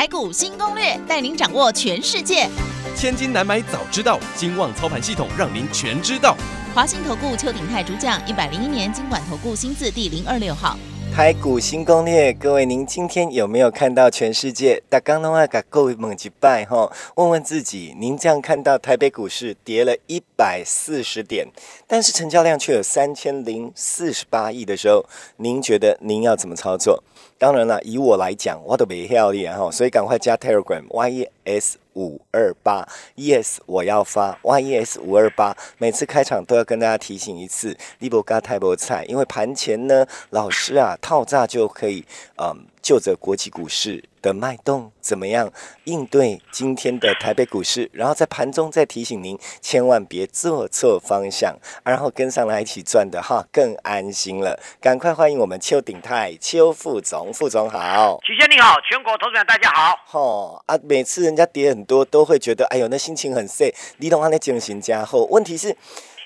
台股新攻略，带您掌握全世界。千金难买早知道，金旺操盘系统让您全知道。华信投顾邱鼎泰主讲，一百零一年经管投顾新字第零二六号。台股新攻略，各位，您今天有没有看到全世界？大刚的话，给各位猛击拜哈，问问自己，您这样看到台北股市跌了一百四十点，但是成交量却有三千零四十八亿的时候，您觉得您要怎么操作？当然了，以我来讲，我都没效力哈，所以赶快加 Telegram YES 五二八 Yes，我要发 YES 五二八，每次开场都要跟大家提醒一次，利博嘎泰博菜，因为盘前呢，老师啊套炸就可以，嗯，就着国际股市的脉动怎么样应对今天的台北股市，然后在盘中再提醒您，千万别做错方向，然后跟上来一起赚的哈，更安心了。赶快欢迎我们邱鼎泰邱副总，副总好。许先你好，全国投资者大家好。吼啊！每次人家跌很多，都会觉得哎呦，那心情很碎。李董他那进行加厚，问题是，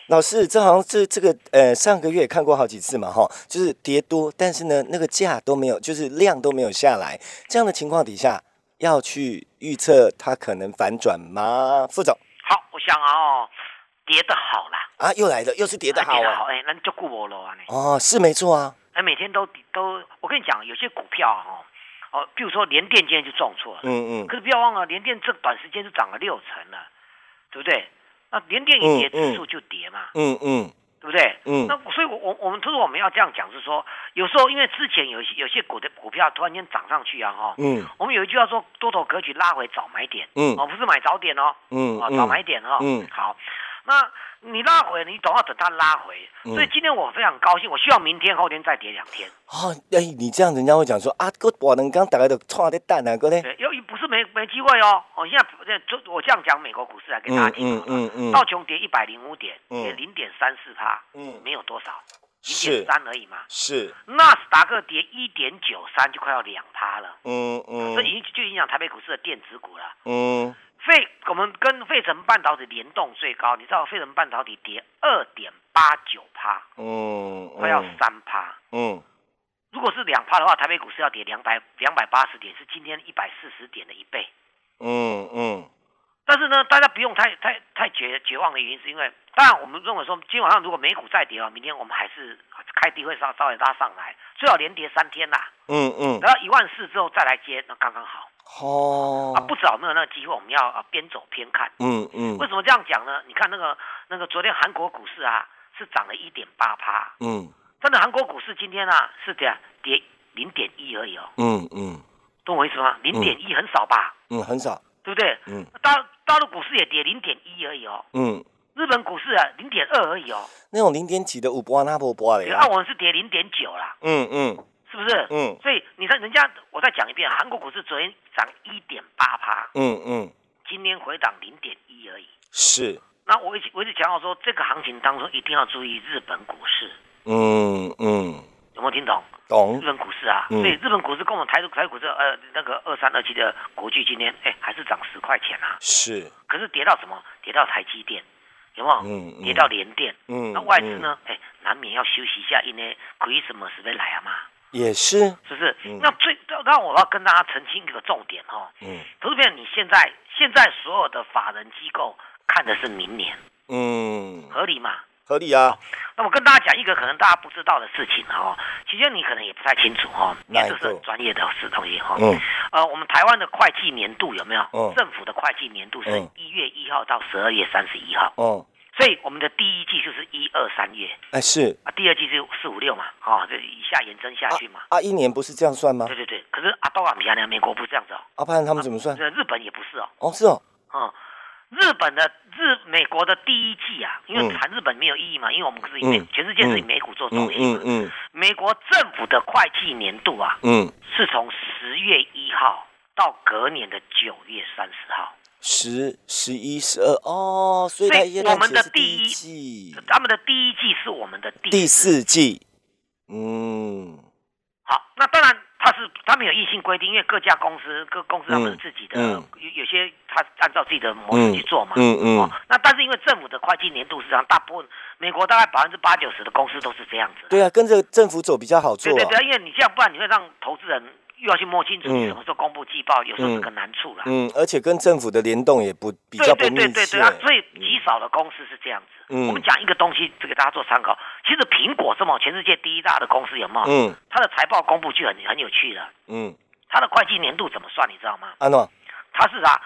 老师，这好像是这个呃，上个月也看过好几次嘛，哈，就是跌多，但是呢，那个价都没有，就是量都没有下来。这样的情况底下，要去预测它可能反转吗？副总好，我想啊哦，跌的好啦，啊，又来了，又是跌的好啊。跌得好，哎，那就顾我了啊你。哦，是没错啊。哎，每天都都，我跟你讲，有些股票啊哦，哦，比如说联电今天就撞错了，嗯嗯可是不要忘了，联电这短时间就涨了六成了，对不对？那连电一跌，嗯嗯指数就跌嘛，嗯嗯。对不对？嗯。那所以我，我我们就是我们要这样讲，是说，有时候因为之前有些有些股的股票突然间涨上去啊，哈，嗯。我们有一句话说，多头格局拉回早买点，嗯。哦，不是买早点哦，哦，嗯。嗯早买点哈，嗯。好，那你拉回，你总要等它拉回，嗯。所以今天我非常高兴，我希望明天后天再跌两天，哦，哎，你这样人家会讲说啊，哥我能刚大概都创的蛋啊，个嘞。对，又不是没没机会哦，哦，现在这就我这样讲美国股市来给大家听好了，嗯嗯嗯嗯。道琼跌一百零五点，嗯。跌零点三四趴，嗯。没有多少，零是点三而已嘛，是，纳斯达克跌一点九三，就快要两趴了，嗯嗯。这影就影响台北股市的电子股了。嗯。费我们跟费城半导体联动最高，你知道费城半导体跌二点八九趴，嗯，快要三趴。嗯如果是两趴的话，台北股市要跌两百两百八十点，是今天一百四十点的一倍。嗯嗯但是呢，大家不用太太太绝绝望的原因，是因为当然我们认为说，今天晚上如果美股再跌啊，明天我们还是开低会稍稍微拉上来，最好连跌三天啦，嗯嗯，然后一万四之后再来接，那刚刚好哦啊。不知道有没有那个机会，我们要啊边走边看。嗯嗯为什么这样讲呢？你看那个那个昨天韩国股市啊是涨了一点八趴，嗯真的韩国股市今天啊是这样跌零点一而已哦，嗯嗯。懂我意思吗？零点一很少吧，嗯，很少，对不对？嗯。大大陆股市也跌零点一而已哦，嗯，日本股市啊零点二而已哦，那种零点几的五波那波波的呀。澳，文是跌零点九啦，嗯嗯。是不是？嗯。所以你看人家，我再讲一遍，韩国股市昨天涨一点八趴，嗯嗯，今天回档零点一而已。是，那我一直我一直强调说，这个行情当中一定要注意日本股市，嗯嗯，有没有听懂？懂日，本股市啊，嗯所以日本股市跟我们台台股市呃那个二三二七的国巨今天哎还是涨十块钱啊，是，可是跌到什么？跌到台积电，有没有？跌到联电。嗯那外资呢？哎、难免要休息一下，因为 Christmas 要来啊嘛，也是，是不是？嗯那最让我要跟大家澄清一个重点哦，嗯投资你现在现在所有的法人机构看的是明年，嗯，合理嘛？合理啊，那我跟大家讲一个可能大家不知道的事情哦，其实你可能也不太清楚哦，因为这是专业的事东西哈、哦。嗯。呃，我们台湾的会计年度有没有？嗯。政府的会计年度是嗯。一月一号到十二月三十一号，哦，所以我们的第一季就是一二三月。哎是，啊，第二季是四五六嘛，哦，就以下延伸下去嘛。啊，一年不是这样算吗？对？对对，可是阿多瓦米亚呢，美国不是这样子哦，啊，不然他们怎么算？这日本也不是哦，哦，是哦，哦，日本的日美国的第一季啊，因为嗯谈日本没有意义嘛，因为我们是以美、嗯全世界是以美股做中嗯心嘛。嗯嗯美国政府的会计年度啊，嗯是从十月一号到隔年的九月三十号。十、十一、十二哦，所以我们的第一季、他们的第一季是我们的第第。四季，嗯好，那当然它是他们有硬性规定，因为各家公司各公司他们嗯自己的、嗯有有些他按照自己的模式去做嘛。嗯嗯哦，那但是因为政府的会计年度是这样，大部分美国大概百分之八九十的公司都是这样子。对啊，跟着政府走比较好做、啊。对对对，因为你这样，不然你会让投资人又要去摸清楚嗯你什么时候公布季报，有时候是个难处啦。嗯，而且跟政府的联动也不比较不对对对密切对对。啊，所以极少的公司是这样子。嗯我们讲一个东西，这给大家做参考。其实苹果这么全世界第一大的公司有没有？嗯它的财报公布就很很有趣了。嗯，它的会计年度怎么算？你知道吗？安诺，它是啥？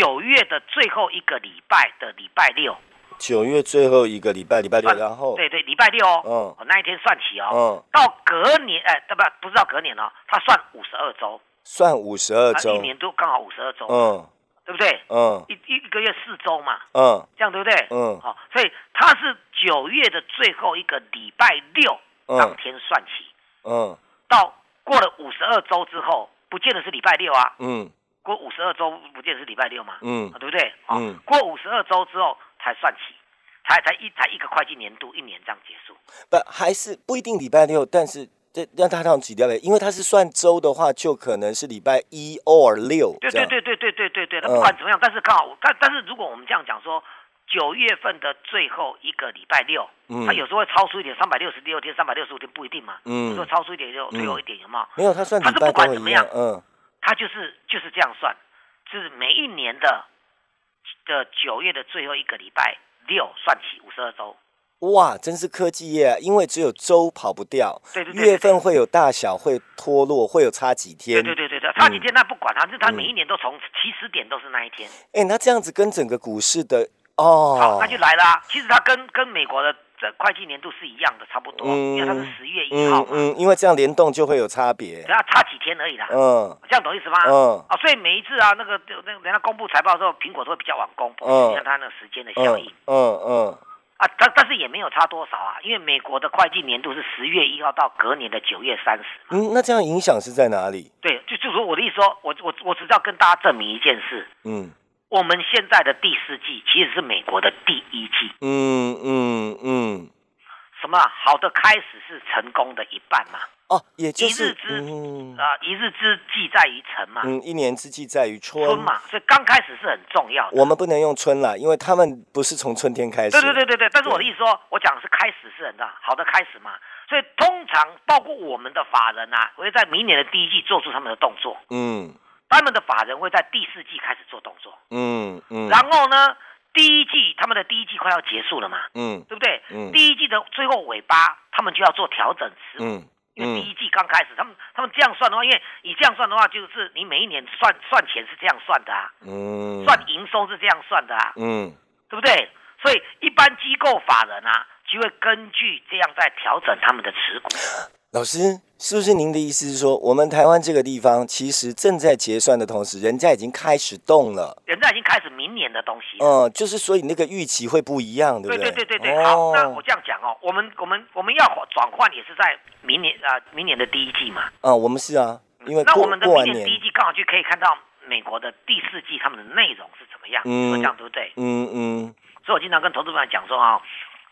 九月的最后一个礼拜的礼拜六，九月最后一个礼拜，礼拜六，然后对对，礼拜六哦，嗯。哦那一天算起哦，嗯，到隔年，哎，对不不是到隔年哦，他算五十二周，算五十二周。一，年都刚好五十二周，嗯。对不对？嗯。一一一个月四周嘛，嗯。这样对不对？嗯。好、所以他是九月的最后一个礼拜六嗯。当天算起，嗯。到过了五十二周之后，不见得是礼拜六啊，嗯。过五十二周不见得是礼拜六嘛，嗯。啊，对不对？好、嗯。过五十二周之后才算起，才才一才一个会计年度一年这样结束。不还是不一定礼拜六，但是这让他让挤掉了因为他是算周的话，就可能是礼拜一 or 六对。对对对对对对对，不管怎么样，但是刚好，但但是如果我们这样讲说，九月份的最后一个礼拜六，嗯。它有时候会超出一点，三百六十六天、三百六十五天不一定嘛，嗯。有时候超出一点就最后一点有没有？没有，他算礼它是不管怎么样嗯。它就是就是这样算，就是每一年的的九月的最后一个礼拜六算起五十二周。哇，真是科技业啊！因为只有周跑不掉，对对对对月份会有大小，会脱落，会有差几天。对对对对对，差几天那不管它，就是它嗯每一年都从起始点都是那一天。哎，那这样子跟整个股市的哦，好，那就来了。其实它跟跟美国的这会计年度是一样的，差不多，嗯因为它是十月一号嘛，嗯嗯，因为这样联动就会有差别只。要差几天而已啦。嗯这样懂意思吗？嗯啊，所以每一次啊，那个那个人家公布财报的时候，苹果都会比较晚公布，嗯你看它那个时间的效嗯应嗯嗯啊，但但是也没有差多少啊，因为美国的会计年度是十月一号到隔年的九月三十。嗯，那这样影响是在哪里？对，就就说我的意思说，我我我只是要跟大家证明一件事，嗯我们现在的第四季其实是美国的第一季。嗯嗯。嗯，什么啊好的开始是成功的一半嘛？哦，也就一日是啊、一日之计在于晨嘛，嗯，一年之计在于春。春嘛，所以刚开始是很重要的。我们不能用春啦，因为他们不是从春天开始。对对对对对，但是我的意思说，我讲的是开始是很大好的开始嘛，所以通常包括我们的法人啊，会在明年的第一季做出他们的动作，嗯他们的法人会在第四季开始做动作，嗯嗯，然后呢，第一季他们的第一季快要结束了嘛，嗯。对不对？嗯。第一季的最后尾巴，他们就要做调整持股。嗯嗯因为第一季刚开始，他们他们这样算的话，因为你这样算的话，就是你每一年算算钱是这样算的啊，嗯，算营收是这样算的啊，嗯。对不对？所以一般机构法人啊，就会根据这样在调整他们的持股。老师，是不是您的意思是说，我们台湾这个地方其实正在结算的同时，人家已经开始动了？人家已经开始明年的东西了。嗯，就是所以那个预期会不一样，对对？不对对对对，哦好，那我这样讲哦，我们我们我们要转换也是在明年啊、明年的第一季嘛。啊，我们是啊，因为过那我们的明年第一季刚好就可以看到美国的第四季他们的内容是怎么样，嗯。说这样对不对？嗯嗯。所以我经常跟投资朋友讲说啊、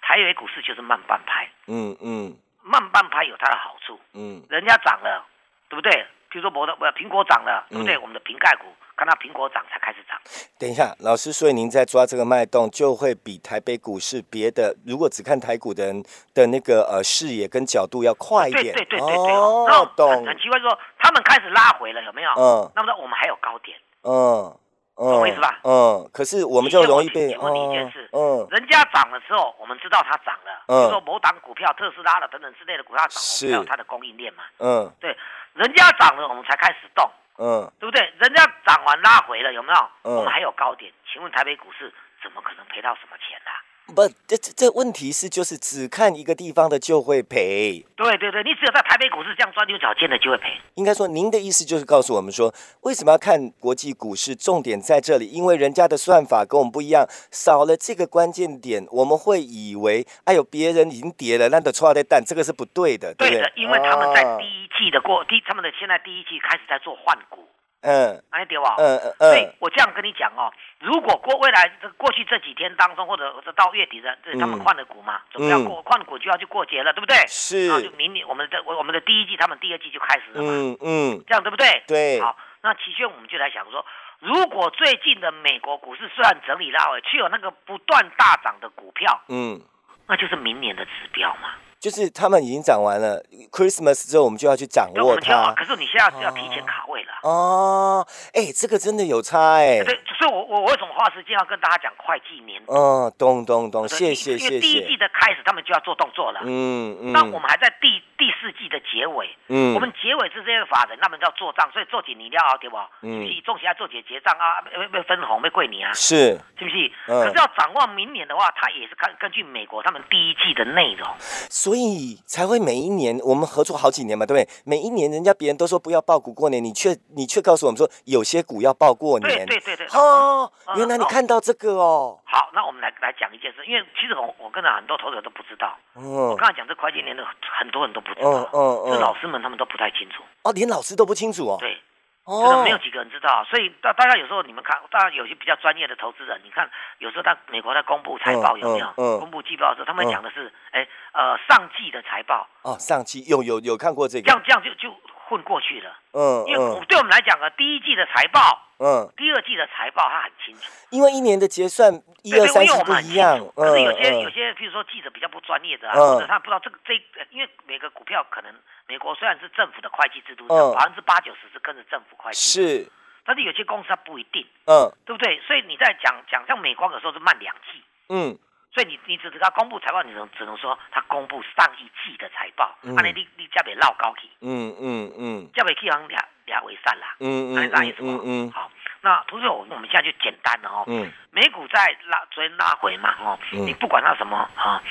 台北股市就是慢半拍，嗯嗯慢半拍有它的好处，嗯人家涨了，对不对？比如说我的我的苹果涨了，对不对？嗯我们的瓶盖股看到苹果涨才开始涨。等一下，老师，所以您在抓这个脉动，就会比台北股市别的，如果只看台股的人的那个呃视野跟角度要快一点。对对对对，哦，懂很。很奇怪说他们开始拉回了，有没有？嗯那么我们还有高点，嗯嗯，懂我意思吧？嗯，可是我们就容易被请问你一件事嗯。人家涨了之后，我们知道它涨了，比嗯如说某档股票、特斯拉的等等之类的股票涨，我是。们才有它的供应链嘛。嗯。对，人家涨了，我们才开始动，嗯。对不对？人家涨完拉回了，有没有？嗯。我们还有高点，请问台北股市怎么可能赔到什么钱啦、不，这这这问题是就是只看一个地方的就会赔。对对对，你只有在台北股市这样钻牛角尖的就会赔。应该说，您的意思就是告诉我们说，为什么要看国际股市？重点在这里，因为人家的算法跟我们不一样，少了这个关键点，我们会以为，哎呦，别人已经跌了，那得错在蛋，这个是不对的，对不对？对的，因为他们在啊第一季的过第，他们的现在第一季开始在做换股，嗯哎对吧？嗯嗯所以嗯，我这样跟你讲哦，如果过未来这过去这几天当中，或者到月底的，这他们嗯换了股嘛，准备要过换股就要去过节了，对不对？是然后就明年我们的我们的第一季，他们第二季就开始了嘛，嗯嗯，这样对不对？对，好，那期轩我们就来想说，如果最近的美国股市虽然整理拉尾，却有那个不断大涨的股票，嗯。那就是明年的指标嘛。就是他们已经涨完了，Christmas 之后我们就要去掌握它可。是你现在是要提前卡位了。哦，哎，这个真的有差哎。对，所以我我为什么花时间要跟大家讲会计年度？嗯，懂懂懂，谢谢谢谢因为第一季。的开始，他们就要做动作了。嗯嗯。那我们还在第第四季的结尾，嗯我们结尾是这些法人，他们要做账，所以做几年了对不？嗯是中期要做几结账啊，要要分红没贵你啊，是，是不是？嗯可是要展望明年的话，它也是根根据美国他们第一季的内容，所以才会每一年我们合作好几年嘛，对不对？每一年人家别人都说不要报股过年，你却你却告诉我们说有些股要报过对年。对对对。哦，嗯原来你哦看到这个哦。好，那我们来来讲一件事，因为其实我我跟很多投资者都不知道，我嗯刚才讲这会计年的很多人都不知嗯道，嗯是老嗯。师们他们都不太清楚，哦，连老师都不清楚哦。对。真的哦，没有几个人知道，所以大大家有时候你们看，当然有些比较专业的投资人，你看有时候他美国在公布财报嗯有没有？嗯嗯公布季报的时候，他们嗯讲的是，哎、呃，上季的财报，哦，上季有有有看过这个。这样这样就就混过去了。嗯因为对我们来讲啊，第一季的财报、嗯，第二季的财报它很清楚，因为一年的结算一二三四我们很清不一样楚。。可是有些、嗯有些，譬如说记者比较不专业的啊，嗯或者他不知道这个这呃因为每个股票可能美国虽然是政府的会计制度百分之八九十是跟着政府会计，，是，但是有些公司它不一定，嗯对不对？所以你在讲讲像美光有时候是慢两季。嗯所以你你只知道公布财报，你只能只能说他公布上一季的财报，嗯。安尼你你才袂闹高去，嗯嗯嗯。才袂去行俩俩为善啦。嗯嗯安尼啥意思嗯嗯。好，那同学，我我们现在就简单了哦。嗯。美股在拉昨天拉回嘛，哦，嗯。你不管它什么啊，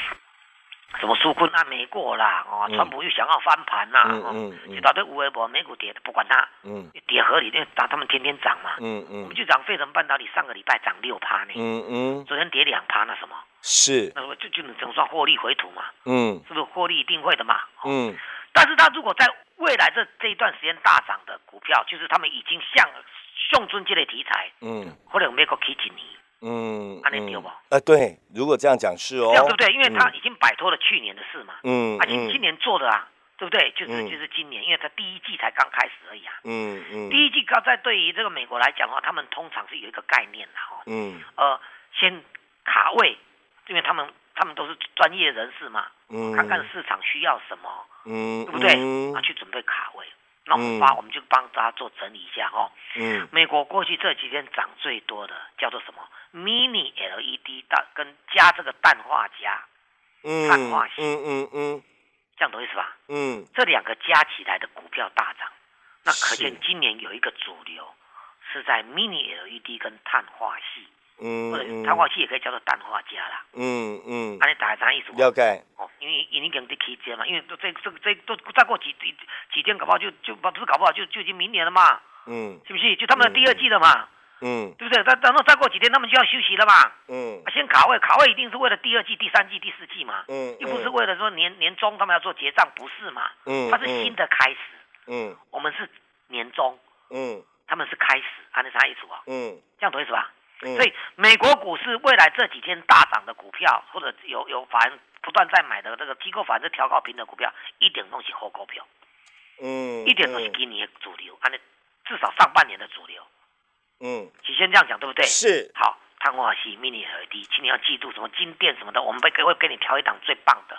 什么纾困案没过啦，哦，嗯。川普又想要翻盘啦，哦，嗯嗯。嗯一大堆无微博，美股跌的不管它，嗯。跌合理，因为他他们天天涨嘛。嗯嗯。我们就讲费城半导体上个礼拜涨六趴呢，嗯嗯，昨天跌两趴，那什么？是，那么就就能总算获利回吐嘛，嗯。是不是获利一定会的嘛？哦。嗯。但是他如果在未来这这一段时间大涨的股票，就是他们已经向向尊这类题材，嗯。或者美国起几年，嗯安尼对不呃，对，如果这样讲是哦，这样对不对？因为他已经摆脱了去年的事嘛，嗯啊，今今年做的啊，对不对？就是嗯。就是今年，因为他第一季才刚开始而已啊。嗯嗯。第一季刚在对于这个美国来讲的话，他们通常是有一个概念的哈，嗯。呃，先卡位，因为他们他们都是专业人士嘛，嗯，看看市场需要什么，嗯对不对？嗯。啊，去准备卡位。那我们把、嗯我们就帮大家做整理一下哦。嗯。美国过去这几天涨最多的叫做什么？Mini LED 大跟加这个氮化镓，嗯碳化系嗯嗯嗯这样懂意思吧？嗯这两个加起来的股票大涨，那可是见今年有一个主流是在 Mini LED 跟碳化系，或者嗯碳化系也可以叫做氮化镓啦。嗯嗯，那你大概啥意思吗？了解，哦，因为已经在期间嘛，因为这这这都再过几几几天，搞不好就就不是搞不好就就已经明年了嘛，嗯是不是？就他们的第二季了嘛，嗯对不对？但然后再过几天他们就要休息了嘛，嗯啊先卡位，卡位一定是为了第二季、第三季、第四季嘛，嗯，又不是为了说年年终他们要做结账，不是嘛？嗯，它是新的开始，嗯我们是年终，嗯他们是开始，按照啥意思啊？嗯这样懂意思吧？嗯，所以美国股市未来这几天大涨的股票，或者有有法人不断在买的这个机构法人调高平的股票，一点都是好股票，嗯一点都是今年的主流，按照至少上半年的主流。嗯起先这样讲对不对？是好，碳化系、mini 请你要记住什么金店什么的，我们会给会给你挑一档最棒的，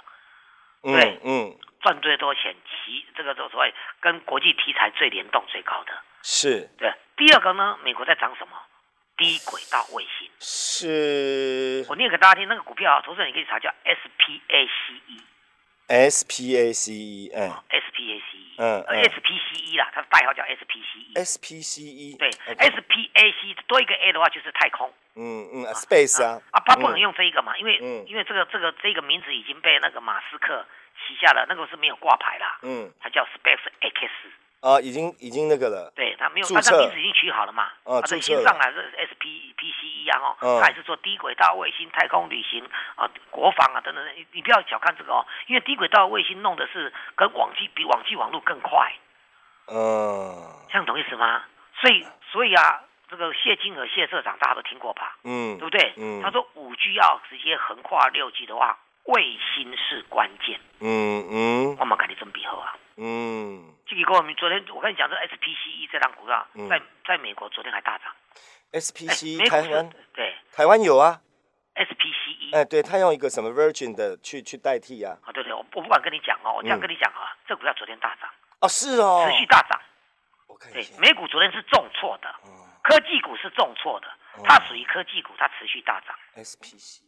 对嗯赚最多钱，其这个就所谓跟国际题材最联动最高的。是对，第二个呢，美国在涨什么？低轨道卫星。是我念给大家听，那个股票啊，投资人你可以查叫 SPACE。S P A C E，嗯。SPACE，嗯呃嗯。SPCE 啦，它的代号叫 SPCE。S P C E，对，SPAC 多一个 A 的话就是太空。嗯嗯啊，Space 啊，啊，它不能嗯。用这一个嘛，因为嗯。因为这个这个这个名字已经被那个马斯克旗下的那个是没有挂牌啦，嗯。它叫 SpaceX。啊，已经已经那个了，对，它没有，注册名字已经取好了嘛。哦它的注册了新上来是 SPPCE 啊，哦，嗯它也是做低轨道卫星、太空旅行啊、国防啊等等。你你不要小看这个哦，因为低轨道卫星弄的是跟网际比网际网络更快，嗯这样懂意思吗？所以所以啊，这个谢金和谢社长大家都听过吧？嗯对不对？嗯他说五 G 要直接横跨六 G 的话，卫星是关键。嗯嗯我们赶紧准备好啊！嗯这个我们昨天我跟你讲，这 SPCE 这档股票嗯在在美国昨天还大涨。哎，SPC 台湾？对。台湾有啊，SPCE 哎，对他用一个什么 Virgin 的去去代替啊，啊，对对，我我不管跟你讲哦，我这样嗯跟你讲啊，这股票昨天大涨，哦是哦，持续大涨。对我看一下，，美股昨天是重挫的，嗯。科技股是重挫的，它属于科技股，它持续大涨，，SPC，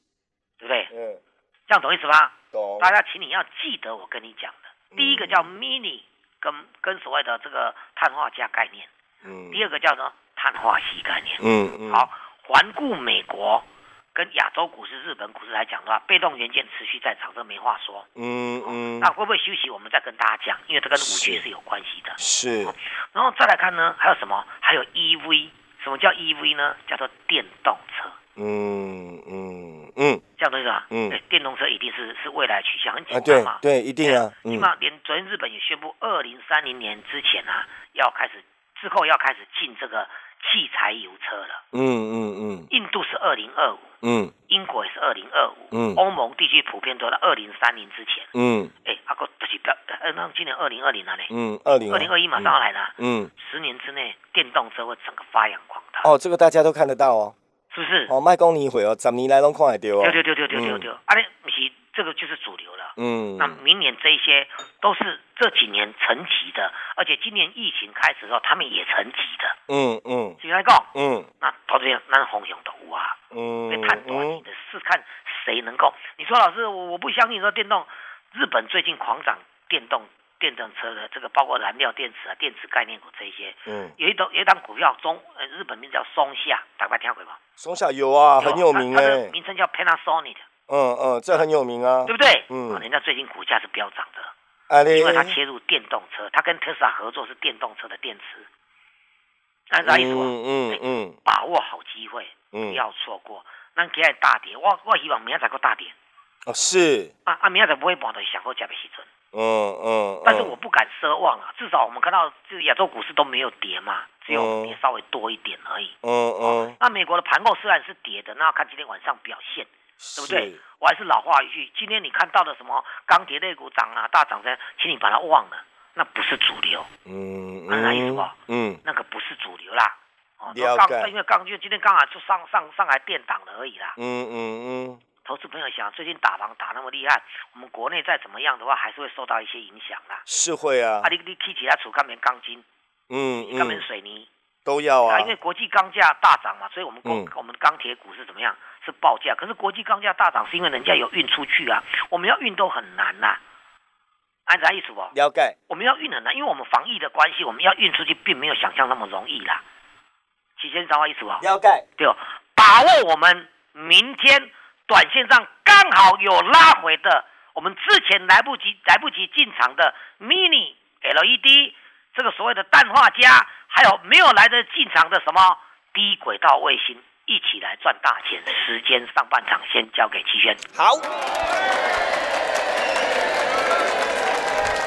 对不对？嗯，这样懂意思吧？懂，大家，请你要记得我跟你讲的，嗯。第一个叫 mini，跟跟所谓的这个碳化镓概念，嗯。第二个叫做碳化锡概念。嗯嗯，好，环顾美国跟亚洲股市、日本股市来讲的话，被动元件持续在涨，这没话说。嗯嗯那会不会休息？我们再跟大家讲，因为这跟五 G 是是有关系的。是，然后再来看呢，还有什么？还有 EV，什么叫 EV 呢？叫做电动车。嗯嗯嗯这样懂意思吧？嗯对，电动车一定是是未来趋向，很啊简单嘛。对对，一定啊，嗯起码连昨天日本也宣布，二零三零年之前啊，要开始之后要开始进这个汽柴油车了。嗯嗯嗯。印度是二零二五，嗯。英国也是二零二五，嗯。欧盟地区普遍都在二零三零之前。嗯。哎，阿哥就是不要，呃，那今年二零二零了呢，嗯，二零二零。二一马上要来了，嗯，十年之内电动车会整个发扬光大，哦，这个大家都看得到哦，是不是？哦，卖公你会哦，十年来拢看得到哦，对对对对对对对，啊，那不是这个就是主流了。嗯，那明年这一些都是这几年沉寂的，而且今年疫情开始之后，他们也沉寂的。嗯嗯所以来讲，嗯那到这边咱红熊都有啊，嗯被判短期的是看谁能够。你说老师，我我不相信说电动，日本最近狂涨电动电动车的这个，包括燃料电池啊、电池概念股这些。嗯，有一档有一档股票中，呃，日本名叫松下，大家听过吗？松下有啊，很有名的哎，名称叫 Panasonic，嗯嗯，这很有名啊对，不对？嗯啊人家最近股价是飙涨的。啊因为它切入电动车，它跟特斯拉合作是电动车的电池。按啥意思啊？嗯嗯嗯把握好机会，不嗯，要错过。咱今日大跌，我我希望明仔载个大跌。哦是，啊啊，明仔载不会盘的想过价的时阵，嗯嗯，但是我不敢奢望啊。至少我们看到这个亚洲股市都没有跌嘛，只有跌稍微多一点而已。嗯嗯，那美国的盘后虽然是跌的，那要看今天晚上表现，对不对？我还是老话一句，今天你看到的什么钢铁类股涨啊、大涨的，请你把它忘了，那不是主流。嗯啊那意思吧嗯那个不是主流啦。哦，了解刚因为钢就今天刚好就上上上来电档了而已啦。嗯嗯嗯投资朋友想，最近打房打那么厉害，我们国内再怎么样的话，还是会受到一些影响啦。是会啊啊，，你你起起来储钢棉钢筋、嗯钢棉嗯水泥都要啊因，为国际钢价大涨嘛，所以我们工、嗯我们钢铁股是怎么样？是报价。可是国际钢价大涨是因为人家有运出去啊，我们要运都很难呐、按啥意思不？了解，我们要运很难，因为我们防疫的关系，我们要运出去并没有想象那么容易啦。齐先生，意思不？了解，对哦，把握我们明天短线上刚好有拉回的，我们之前来不及来不及进场的 mini LED 这个所谓的氮化镓，还有没有来得进场的什么低轨道卫星，一起来赚大钱。时间上半场先交给齐轩。好。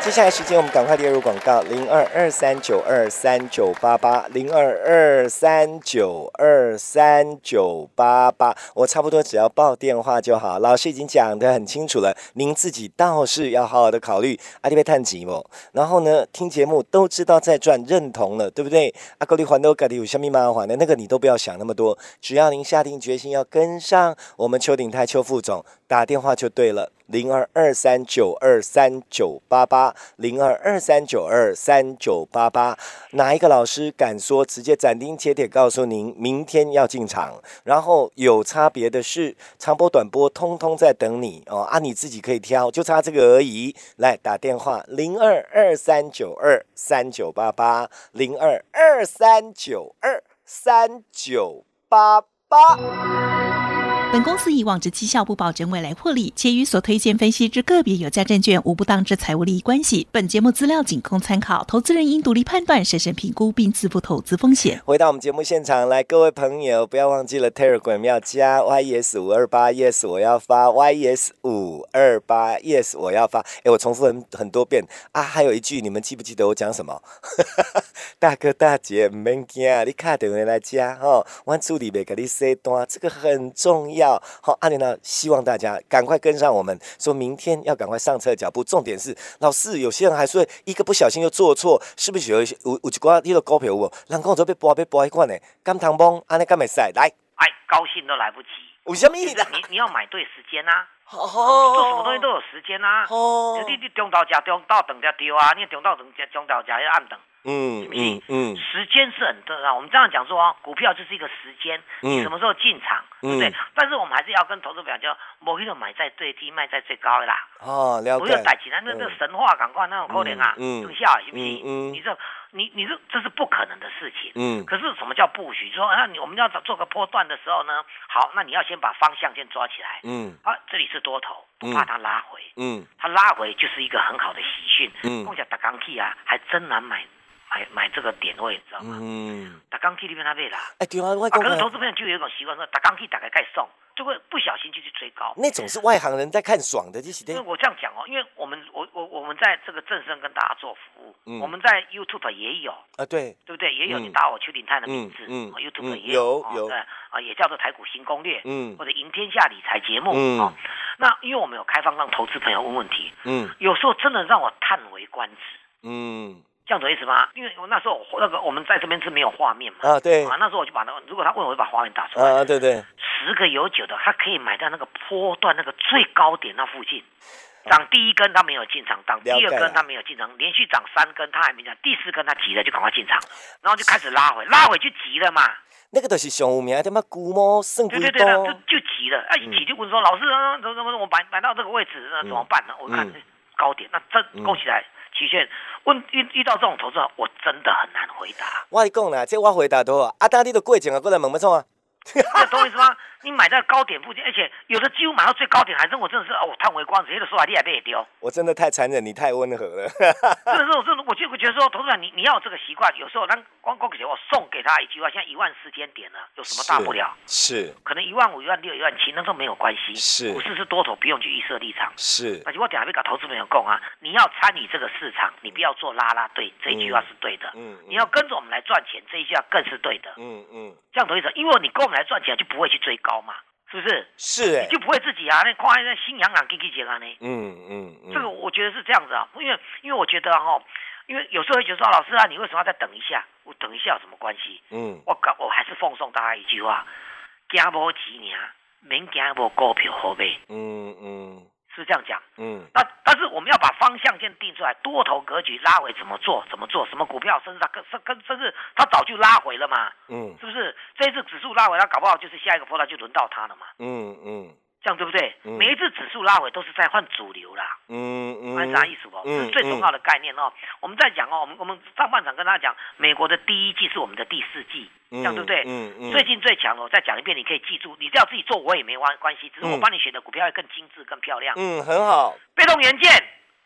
接下来时间，我们赶快列入广告：零二二三九二三九八八，零二二三九二三九八八。我差不多只要报电话就好。老师已经讲得很清楚了，您自己倒是要好好的考虑阿里贝探吉莫。然后呢，听节目都知道在赚，认同了，对不对？阿格里环都改的有下面麻烦的那个你都不要想那么多，只要您下定决心要跟上我们邱鼎泰邱副总，打电话就对了。零二二三九二三九八八，零二二三九二三九八八，哪一个老师敢说直接斩钉截铁告诉您明天要进场？然后有差别的是，长波短波通通在等你哦啊，你自己可以挑，就差这个而已。来打电话零二二三九二三九八八，零二二三九二三九八八。本公司以往之绩效不保证未来获利，且与所推荐分析之个别有价证券无不当之财务利益关系。本节目资料仅供参考，投资人应独立判断、审慎评估并自负投资风险。回到我们节目现场来，各位朋友不要忘记了 Telegram 要加 YES 五二八 Yes 我要发 YES 五二八 Yes 我要发。哎，我重复很很多遍啊！还有一句，你们记不记得我讲什么？大哥大姐唔免惊，你卡电话来加哦，我助理袂给你塞单，这个很重要。好，阿莲呢，希望大家赶快跟上我们，说明天要赶快上车脚步。重点是，老师有些人还说一个不小心又做错，是不是有一些有有一挂你个股票有？人讲都被博被博一款呢？甘糖崩，安尼甘会使来？哎，高兴都来不及。为什么？你你要买对时间呐。哦，做什么东西都有时间呐。哦，你你中道食中道等才对啊，你中道等中道食要暗等。嗯嗯嗯，时间是很重要。我们这样讲说啊，股票就是一个时间，你什么时候进场，对不对？但是我们还是要跟投资表叫，某一种买在最低，卖在最高的啦。哦，了解。不要带起来那那神话赶快那种可能啊，等下是不行？你这你你这这是不可能的事情。嗯。可是什么叫布局？说那你我们要做个波段的时候呢？好，那你要先把方向先抓起来。嗯。啊，这里是多头，不怕它拉回。嗯。它拉回就是一个很好的喜讯。嗯。共享打钢 K 啊，还真难买。买买这个点位，你知道吗？嗯，打钢 K 里面他背啦。哎，对啊。可是投资朋友就有一种习惯，说打钢 K 打开盖送，就会不小心就去追高。那种是外行人在看爽的，就是。因为我这样讲哦，因为我们我我我们在这个正身跟大家做服务，我们在 YouTube 也有啊，对，对不对？也有你打我邱鼎泰的名字，嗯，YouTube 也有有对啊，也叫做台股新攻略，嗯，或者赢天下理财节目，嗯，那因为我们有开放让投资朋友问问题，嗯，有时候真的让我叹为观止，嗯。这样子意思吗？因为我那时候那个我们在这边是没有画面嘛。啊，对。啊，那时候我就把那个，如果他问我，就把画面打出来。啊，对对。十个有九的，他可以买到那个坡段那个最高点那附近，涨第一根他没有进场，涨第二根他没有进场，连续涨三根他还没涨，第四根他急了就赶快进场，然后就开始拉回，拉回就急了嘛。那个都是上有名，他妈估摸胜对对对就就急了，啊一急就问说老师啊，怎么怎么我买买到这个位置那怎么办呢？我看高点，那真勾起来。期限问遇遇到这种投资，我真的很难回答。我讲啦，这我回答多啊，阿达你都过境啊，过来问要创啊？你懂我意思吗？你买在高点附近，而且有的几乎买到最高点，还是我真的是哦，叹为观止。有的说法你还被丢。我真的太残忍，你太温和了。真的是我，真的，我就会觉得说，投资长你你要有这个习惯，有时候当光光给我送给他一句话，现在一万四千点了，有什么大不了？是。可能一万五、一万六、一万七，那都没有关系。是。股市是多头，不用去预设立场。是。而且我等下会搞投资朋友供啊，你要参与这个市场，你不要做拉拉队，这一句话是对的。嗯。你要跟着我们来赚钱，这一句话更是对的。嗯嗯。这样投资者？因为你跟我们来赚钱，就不会去追高嘛。是不是？是哎，你就不会自己啊？那夸那心痒痒，给给解啊呢？嗯嗯嗯，这个我觉得是这样子啊，因为因为我觉得哈，因为有时候会觉得说，老师啊，你为什么要再等一下？我等一下有什么关系？嗯，我搞我还是奉送大家一句话：，惊无几年，免惊无股票好呗。嗯嗯。是这样讲，嗯，那但是我们要把方向先定出来，多头格局拉回怎么做？怎么做？什么股票？甚至它跟跟甚至它早就拉回了嘛，嗯，是不是？这一次指数拉回，它搞不好就是下一个波段就轮到它了嘛，嗯嗯。这样对不对？每一次指数拉回都是在换主流啦。嗯嗯，啥意思不？这是最重要的概念哦。我们在讲哦，我们我们上半场跟大家讲，美国的第一季是我们的第四季，这样对不对？嗯嗯。最近最强的，我再讲一遍，你可以记住，你只要自己做，我也没关关系，只是我帮你选的股票会更精致、更漂亮。嗯，很好。被动元件，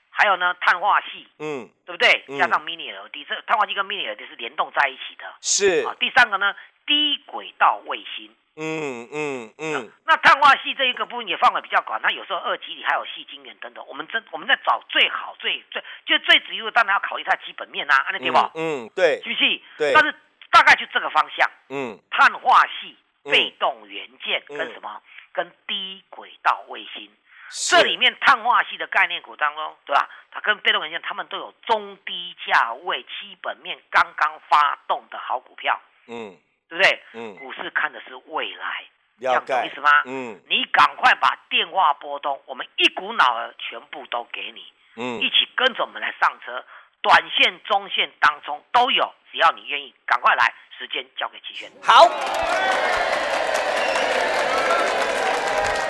还有呢，碳化系，嗯，对不对？加上 Mini LED，这碳化系跟 Mini LED 是联动在一起的。是。第三个呢，低轨道卫星。嗯嗯嗯，那碳化系这一个部分也放的比较广，它有时候二级里还有细晶圆等等，我们真我们在找最好最最就最主要当然要考虑它基本面啊，安对吧？嗯，对，是不是？对，但是大概就这个方向。嗯，碳化系、被动元件跟什么？跟低轨道卫星，这里面碳化系的概念股当中，对吧？它跟被动元件，他们都有中低价位、基本面刚刚发动的好股票。嗯。对不对？嗯，股市看的是未来，这样子意思吗？嗯，你赶快把电话拨通，我们一股脑儿全部都给你，嗯，一起跟着我们来上车，短线、中线当中都有，只要你愿意，赶快来，时间交给齐轩。好。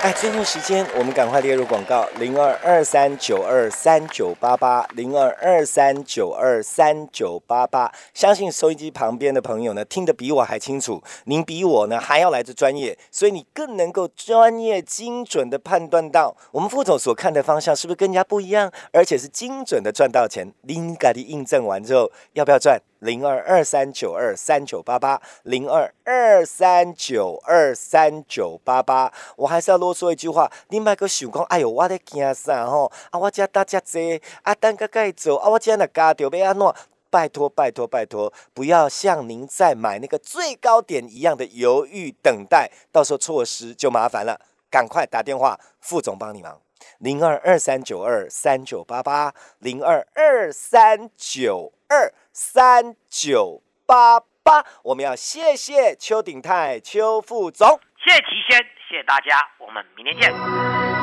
哎，最后时间，我们赶快列入广告：零二二三九二三九八八，零二二三九二三九八八。相信收音机旁边的朋友呢，听得比我还清楚，您比我呢还要来自专业，所以你更能够专业精准的判断到我们副总所看的方向是不是更加不一样，而且是精准的赚到钱。您赶紧印证完之后，要不要赚？零二二三九二三九八八，零二二三九二三九八八。我还是要啰嗦一句话，你买个想讲，哎呦，我在惊啥吼？啊，我家大家济，啊，等个该走，啊，我今日加掉要安怎？拜托，拜托，拜托，不要像您在买那个最高点一样的犹豫等待，到时候错失就麻烦了。赶快打电话，副总帮你忙。零二二三九二三九八八，零二二三九二三九八八。我们要谢谢邱鼎泰邱副总，谢谢齐先，谢谢大家，我们明天见。